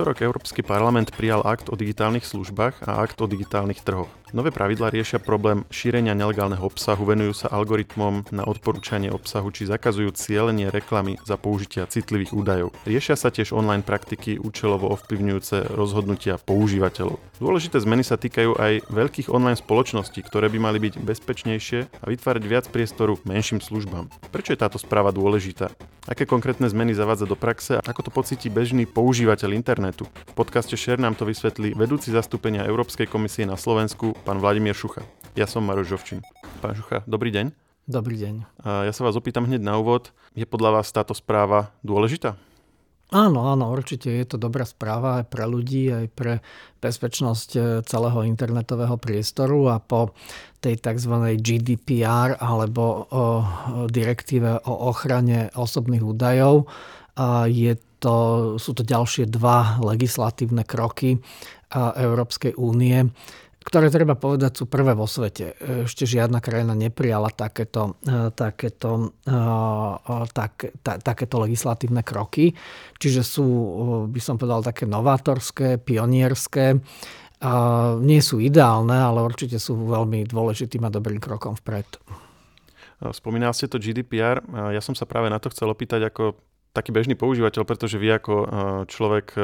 útorok Európsky parlament prijal akt o digitálnych službách a akt o digitálnych trhoch. Nové pravidlá riešia problém šírenia nelegálneho obsahu, venujú sa algoritmom na odporúčanie obsahu či zakazujú cieľenie reklamy za použitia citlivých údajov. Riešia sa tiež online praktiky účelovo ovplyvňujúce rozhodnutia používateľov. Dôležité zmeny sa týkajú aj veľkých online spoločností, ktoré by mali byť bezpečnejšie a vytvárať viac priestoru menším službám. Prečo je táto správa dôležitá? Aké konkrétne zmeny zavádza do praxe a ako to pocíti bežný používateľ internetu? V podcaste Share nám to vysvetlí vedúci zastúpenia Európskej komisie na Slovensku pán Vladimír Šucha. Ja som Maroš Žovčin. Pán Šucha, dobrý deň. Dobrý deň. Ja sa vás opýtam hneď na úvod. Je podľa vás táto správa dôležitá? Áno, áno, určite je to dobrá správa aj pre ľudí, aj pre bezpečnosť e, celého internetového priestoru a po tej tzv. GDPR alebo o direktíve o ochrane osobných údajov je to, sú to ďalšie dva legislatívne kroky Európskej únie, ktoré treba povedať sú prvé vo svete. Ešte žiadna krajina neprijala takéto, e, takéto, e, tak, ta, takéto legislatívne kroky. Čiže sú, e, by som povedal, také novátorské, pionierské. Nie sú ideálne, ale určite sú veľmi dôležitým a dobrým krokom vpred. Spomínal ste to GDPR. Ja som sa práve na to chcel opýtať ako taký bežný používateľ, pretože vy ako človek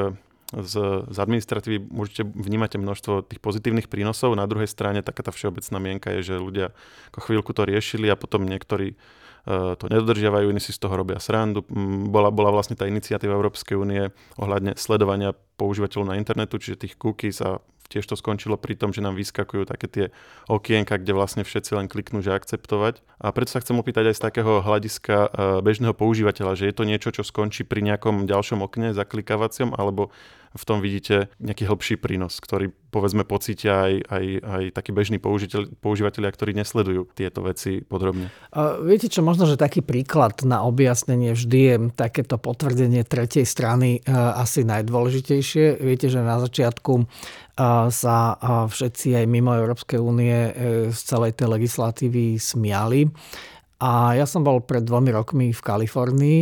z, z administratívy môžete vnímať množstvo tých pozitívnych prínosov. Na druhej strane taká tá všeobecná mienka je, že ľudia ako chvíľku to riešili a potom niektorí uh, to nedodržiavajú, iní si z toho robia srandu. Bola, bola vlastne tá iniciatíva Európskej únie ohľadne sledovania používateľov na internetu, čiže tých cookies a tiež to skončilo pri tom, že nám vyskakujú také tie okienka, kde vlastne všetci len kliknú, že akceptovať. A preto sa chcem opýtať aj z takého hľadiska e, bežného používateľa, že je to niečo, čo skončí pri nejakom ďalšom okne zaklikávacom, alebo v tom vidíte nejaký hĺbší prínos, ktorý povedzme pocítia aj, aj, aj takí bežní použiteľ, používateľia, ktorí nesledujú tieto veci podrobne. A viete čo, možno, že taký príklad na objasnenie vždy je takéto potvrdenie tretej strany e, asi najdôležitejšie. Viete, že na začiatku sa všetci aj mimo Európskej únie e, z celej tej legislatívy smiali. A ja som bol pred dvomi rokmi v Kalifornii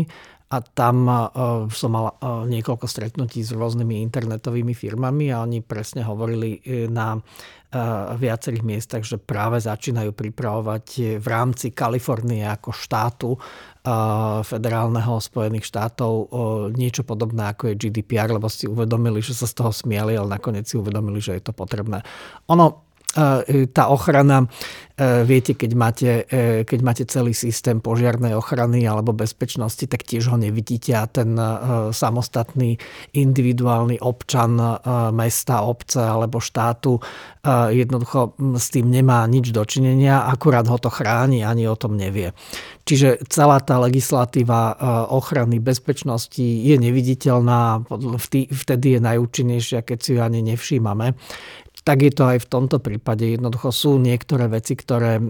a tam uh, som mal uh, niekoľko stretnutí s rôznymi internetovými firmami a oni presne hovorili na uh, viacerých miestach, že práve začínajú pripravovať v rámci Kalifornie ako štátu federálneho Spojených štátov niečo podobné ako je GDPR, lebo si uvedomili, že sa z toho smiali, ale nakoniec si uvedomili, že je to potrebné. Ono tá ochrana, e, viete, keď máte, e, keď máte celý systém požiarnej ochrany alebo bezpečnosti, tak tiež ho nevidíte a ten e, samostatný individuálny občan mesta, obce alebo štátu jednoducho s tým nemá nič dočinenia, akurát ho to chráni, ani o tom nevie. Čiže celá tá legislatíva ochrany bezpečnosti je neviditeľná, vtedy je najúčinnejšia, keď si ju ani nevšímame tak je to aj v tomto prípade. Jednoducho sú niektoré veci, ktoré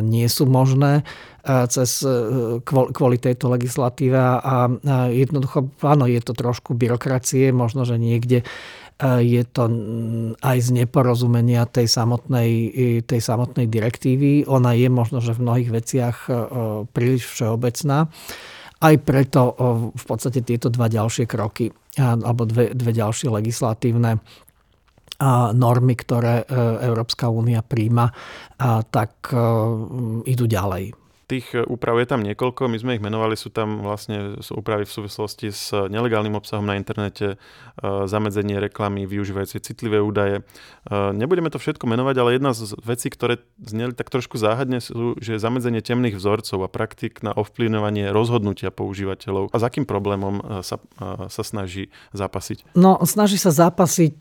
nie sú možné cez, e, kvôli tejto legislatíve a jednoducho, áno, je to trošku byrokracie, možno, že niekde je to aj z neporozumenia tej samotnej, tej samotnej direktívy. Ona je možno, že v mnohých veciach e, príliš všeobecná. Aj preto v podstate tieto dva ďalšie kroky alebo dve, dve ďalšie legislatívne normy, ktoré e, Európska únia príjma, tak e, idú ďalej. Tých e, úprav je tam niekoľko, my sme ich menovali, sú tam vlastne sú úpravy v súvislosti s nelegálnym obsahom na internete, zamedzenie reklamy, využívajúce citlivé údaje. Nebudeme to všetko menovať, ale jedna z vecí, ktoré zneli tak trošku záhadne, sú, že zamedzenie temných vzorcov a praktik na ovplyvňovanie rozhodnutia používateľov. A s akým problémom sa, sa snaží zapasiť? No, snaží sa zapasiť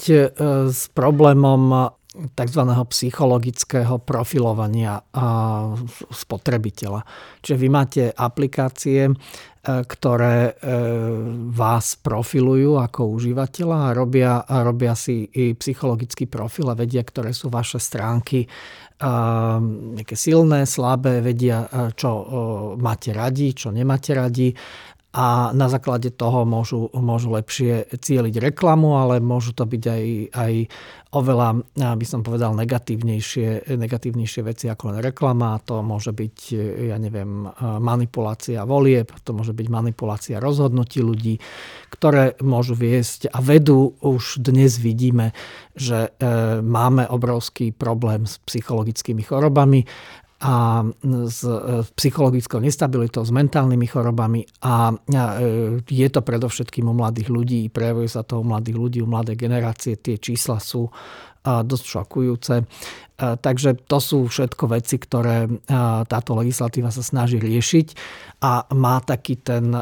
s problémom tzv. psychologického profilovania spotrebiteľa. Čiže vy máte aplikácie, e, ktoré e, vás profilujú ako užívateľa a robia, a robia si i psychologický profil a vedia, ktoré sú vaše stránky nejaké silné, slabé, vedia, čo máte radi, čo nemáte radi a na základe toho môžu, môžu lepšie cieliť reklamu, ale môžu to byť aj, aj oveľa, by som povedal, negatívnejšie, negatívnejšie veci ako len reklama. To môže byť, ja neviem, manipulácia volieb, to môže byť manipulácia rozhodnutí ľudí, ktoré môžu viesť a vedú. Už dnes vidíme, že e, máme obrovský problém s psychologickými chorobami a s e, psychologickou nestabilitou, s mentálnymi chorobami a e, je to predovšetkým u mladých ľudí, prejavuje sa to u mladých ľudí, u mladej generácie, tie čísla sú dosť šokujúce. Takže to sú všetko veci, ktoré táto legislatíva sa snaží riešiť a má taký ten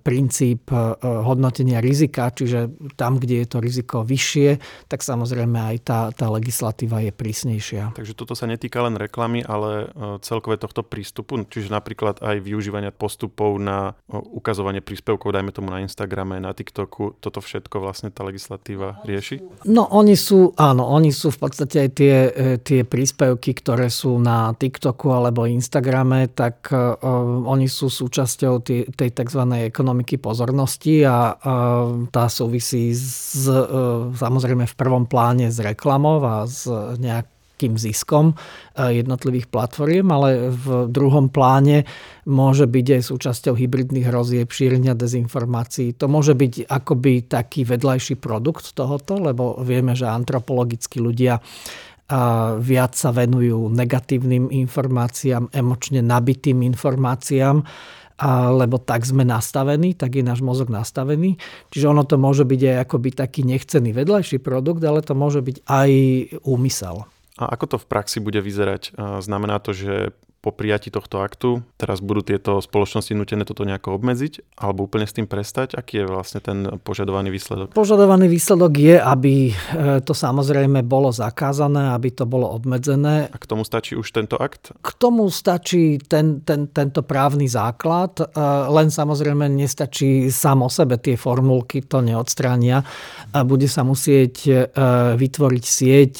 princíp hodnotenia rizika, čiže tam, kde je to riziko vyššie, tak samozrejme aj tá, tá legislatíva je prísnejšia. Takže toto sa netýka len reklamy, ale celkové tohto prístupu, čiže napríklad aj využívania postupov na ukazovanie príspevkov, dajme tomu na Instagrame, na TikToku, toto všetko vlastne tá legislatíva rieši? No oni sú, áno, oni sú v podstate aj tie E, tie príspevky, ktoré sú na TikToku alebo Instagrame, tak uh, oni sú súčasťou tej, tej tzv. ekonomiky pozornosti a uh, tá súvisí s, uh, samozrejme v prvom pláne s reklamou a s nejak nejakým ziskom jednotlivých platformiem, ale v druhom pláne môže byť aj súčasťou hybridných hrozieb, šírenia dezinformácií. To môže byť akoby taký vedľajší produkt tohoto, lebo vieme, že antropologicky ľudia a viac sa venujú negatívnym informáciám, emočne nabitým informáciám, a, lebo tak sme nastavení, tak je náš mozog nastavený. Čiže ono to môže byť aj akoby taký nechcený vedľajší produkt, ale to môže byť aj úmysel. A ako to v praxi bude vyzerať? Znamená to, že po prijati tohto aktu teraz budú tieto spoločnosti nutené toto nejako obmedziť alebo úplne s tým prestať? Aký je vlastne ten požadovaný výsledok? Požadovaný výsledok je, aby e, to samozrejme bolo zakázané, aby to bolo obmedzené. A k tomu stačí už tento akt? K tomu stačí ten, ten, tento právny základ, e, len samozrejme nestačí sám o sebe tie formulky, to neodstránia. Bude sa musieť e, vytvoriť sieť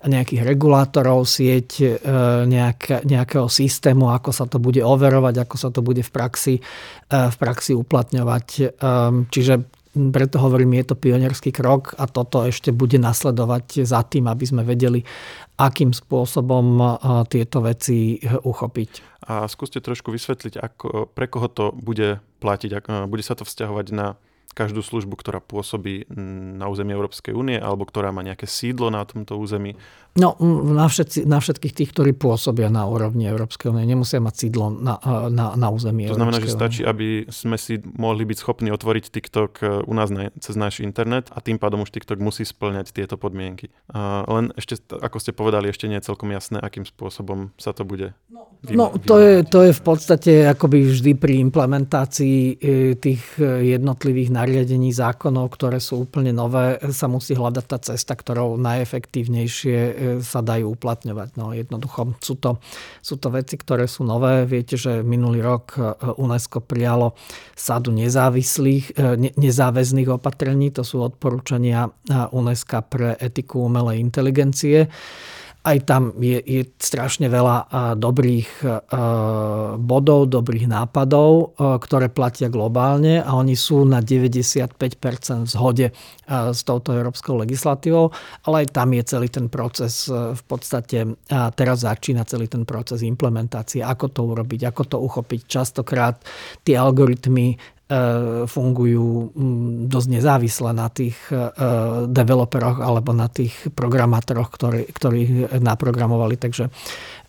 nejakých regulátorov, sieť nejak, nejakého systému, ako sa to bude overovať, ako sa to bude v praxi, eh, v praxi uplatňovať. Ehm, čiže preto hovorím, je to pionierský krok a toto ešte bude nasledovať za tým, aby sme vedeli, akým spôsobom eh, tieto veci eh, uchopiť. A skúste trošku vysvetliť, ako, pre koho to bude platiť. Bude sa to vzťahovať na každú službu, ktorá pôsobí na území Európskej únie alebo ktorá má nejaké sídlo na tomto území? No, na, všetci, na všetkých tých, ktorí pôsobia na úrovni Európskej únie, nemusia mať sídlo na, na, na území To znamená, že stačí, aby sme si mohli byť schopní otvoriť TikTok e, u nás na, cez náš internet a tým pádom už TikTok musí splňať tieto podmienky. A len ešte, ako ste povedali, ešte nie je celkom jasné, akým spôsobom sa to bude No, no to, je, to je v podstate akoby vždy pri implementácii e, tých e, jednotlivých nariadení zákonov, ktoré sú úplne nové, sa musí hľadať tá cesta, ktorou najefektívnejšie e, sa dajú uplatňovať. No, jednoducho sú to, sú to veci, ktoré sú nové. Viete, že minulý rok e, UNESCO prijalo sadu nezávislých, e, nezáväzných opatrení. To sú odporúčania UNESCO pre etiku umelej inteligencie aj tam je, je strašne veľa dobrých bodov, dobrých nápadov, ktoré platia globálne a oni sú na 95% v zhode s touto európskou legislatívou, ale aj tam je celý ten proces v podstate, teraz začína celý ten proces implementácie, ako to urobiť, ako to uchopiť. Častokrát tie algoritmy fungujú mm, dosť nezávisle na tých e, developeroch alebo na tých programátoroch, ktorí, ktorí naprogramovali, takže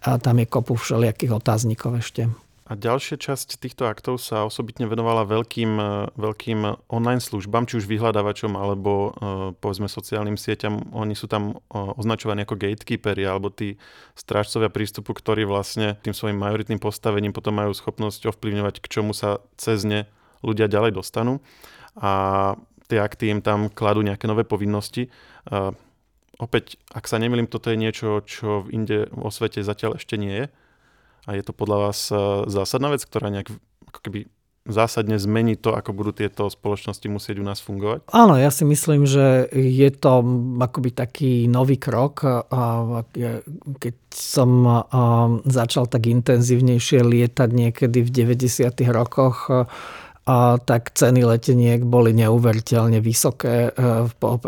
tam je kopu všelijakých otáznikov ešte. A ďalšia časť týchto aktov sa osobitne venovala veľkým, e, veľkým online službám, či už vyhľadávačom alebo povedzme sociálnym sieťam. Oni sú tam označovaní ako gatekeepery alebo tí strážcovia prístupu, ktorí vlastne tým svojim majoritným postavením potom majú schopnosť ovplyvňovať, k čomu sa cez ne ľudia ďalej dostanú a tie akty im tam kladú nejaké nové povinnosti. Opäť, ak sa nemýlim, toto je niečo, čo v inde vo svete zatiaľ ešte nie je. A je to podľa vás zásadná vec, ktorá nejak ako keby zásadne zmení to, ako budú tieto spoločnosti musieť u nás fungovať? Áno, ja si myslím, že je to akoby taký nový krok. Keď som začal tak intenzívnejšie lietať niekedy v 90. rokoch, tak ceny leteniek boli neuveriteľne vysoké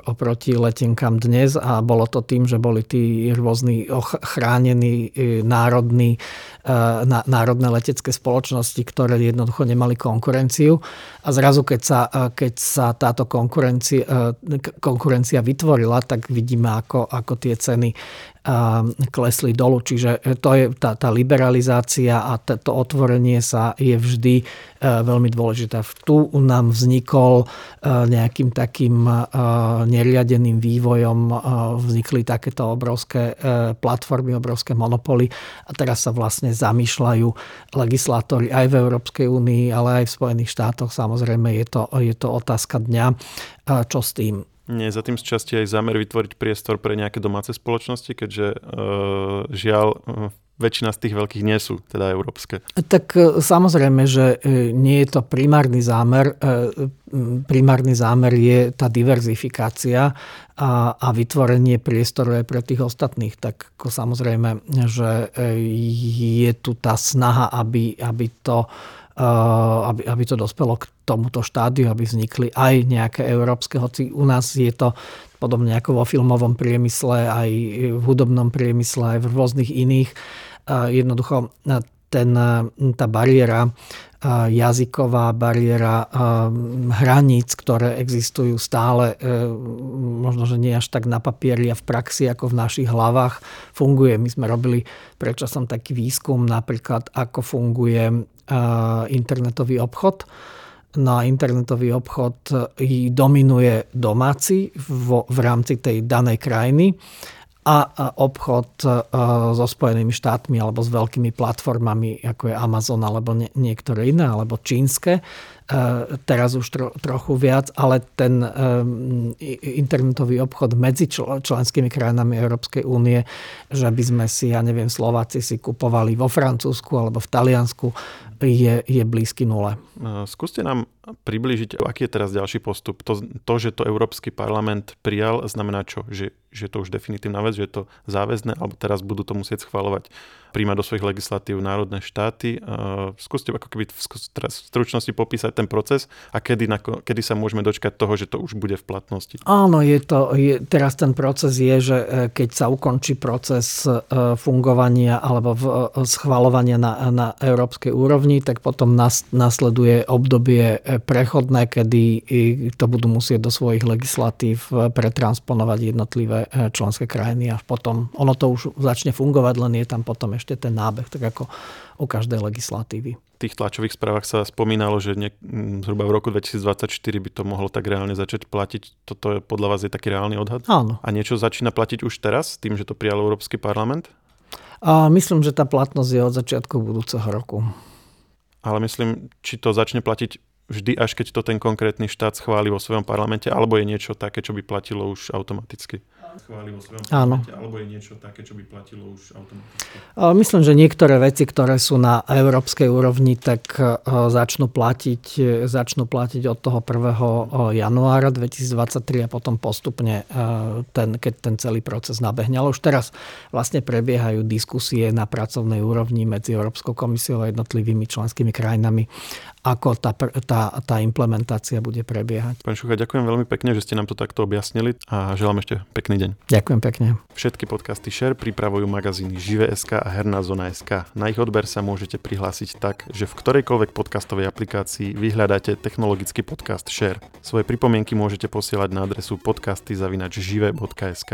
oproti letenkám dnes a bolo to tým, že boli tí rôzni chránení národní národné letecké spoločnosti, ktoré jednoducho nemali konkurenciu. A zrazu, keď sa, keď sa táto konkurencia, konkurencia vytvorila, tak vidíme, ako, ako tie ceny klesli dolu. Čiže to je tá, tá liberalizácia a to otvorenie sa je vždy e, veľmi dôležité. Tu nám vznikol e, nejakým takým e, neriadeným vývojom, vznikli takéto obrovské platformy, obrovské monopoly a teraz sa vlastne zamýšľajú legislátori aj v Európskej únii, ale aj v Spojených štátoch. Samozrejme je to, je to otázka dňa, čo s tým. Nie za tým z časti aj zámer vytvoriť priestor pre nejaké domáce spoločnosti, keďže e, žiaľ e, väčšina z tých veľkých nie sú teda európske. Tak e, samozrejme, že e, nie je to primárny zámer. Primárny zámer je tá diverzifikácia a, a vytvorenie priestoru aj pre tých ostatných. Tak ako samozrejme, že je tu tá snaha, aby, aby to aby, aby to dospelo k tomuto štádiu, aby vznikli aj nejaké európske, hoci u nás je to podobne ako vo filmovom priemysle, aj v hudobnom priemysle, aj v rôznych iných. Jednoducho ten, tá bariéra jazyková bariéra hraníc, ktoré existujú stále, možno, že nie až tak na papieri a v praxi, ako v našich hlavách, funguje. My sme robili predčasom taký výskum napríklad, ako funguje internetový obchod. No a internetový obchod e, dominuje domáci v, v rámci tej danej krajiny a obchod e, so Spojenými štátmi alebo s veľkými platformami, ako je Amazon alebo niektoré iné, alebo čínske, teraz už tro, trochu viac, ale ten um, internetový obchod medzi čl- členskými krajinami Európskej únie, že by sme si, ja neviem, Slováci si kupovali vo Francúzsku alebo v Taliansku, je, je blízky nule. E, skúste nám približiť, aký je teraz ďalší postup. To, to že to Európsky parlament prijal, znamená čo? Že, že to už definitívna vec, že je to záväzné, alebo teraz budú to musieť schvalovať príjmať do svojich legislatív národné štáty. Skúste ako keby v stručnosti popísať ten proces a kedy, kedy sa môžeme dočkať toho, že to už bude v platnosti. Áno, je to, je, teraz ten proces je, že e, keď sa ukončí proces e, fungovania alebo e, schvalovania na, na európskej úrovni, tak potom nas, nasleduje obdobie prechodné, kedy to budú musieť do svojich legislatív pretransponovať jednotlivé členské krajiny a potom ono to už začne fungovať, len je tam potom ešte ešte ten nábeh, tak ako u každej legislatívy. V tých tlačových správach sa spomínalo, že ne, zhruba v roku 2024 by to mohlo tak reálne začať platiť. Toto je, podľa vás je taký reálny odhad? Áno. A niečo začína platiť už teraz, tým, že to prijal Európsky parlament? A myslím, že tá platnosť je od začiatku budúceho roku. Ale myslím, či to začne platiť vždy, až keď to ten konkrétny štát schváli vo svojom parlamente, alebo je niečo také, čo by platilo už automaticky? Schváli vo svojom Áno. alebo je niečo také, čo by platilo už automaticky? Myslím, že niektoré veci, ktoré sú na európskej úrovni, tak e, začnú platiť, e, začnú platiť od toho 1. januára 2023 a potom postupne, e, ten, keď ten celý proces nabehne. Ale už teraz vlastne prebiehajú diskusie na pracovnej úrovni medzi Európskou komisiou a jednotlivými členskými krajinami ako tá, tá, tá implementácia bude prebiehať. Pán Šucha, ďakujem veľmi pekne, že ste nám to takto objasnili a želám ešte pekný deň. Ďakujem pekne. Všetky podcasty Share pripravujú magazíny Žive.sk a Herná zona.sk. Na ich odber sa môžete prihlásiť tak, že v ktorejkoľvek podcastovej aplikácii vyhľadáte technologický podcast Share. Svoje pripomienky môžete posielať na adresu podcasty.žive.sk.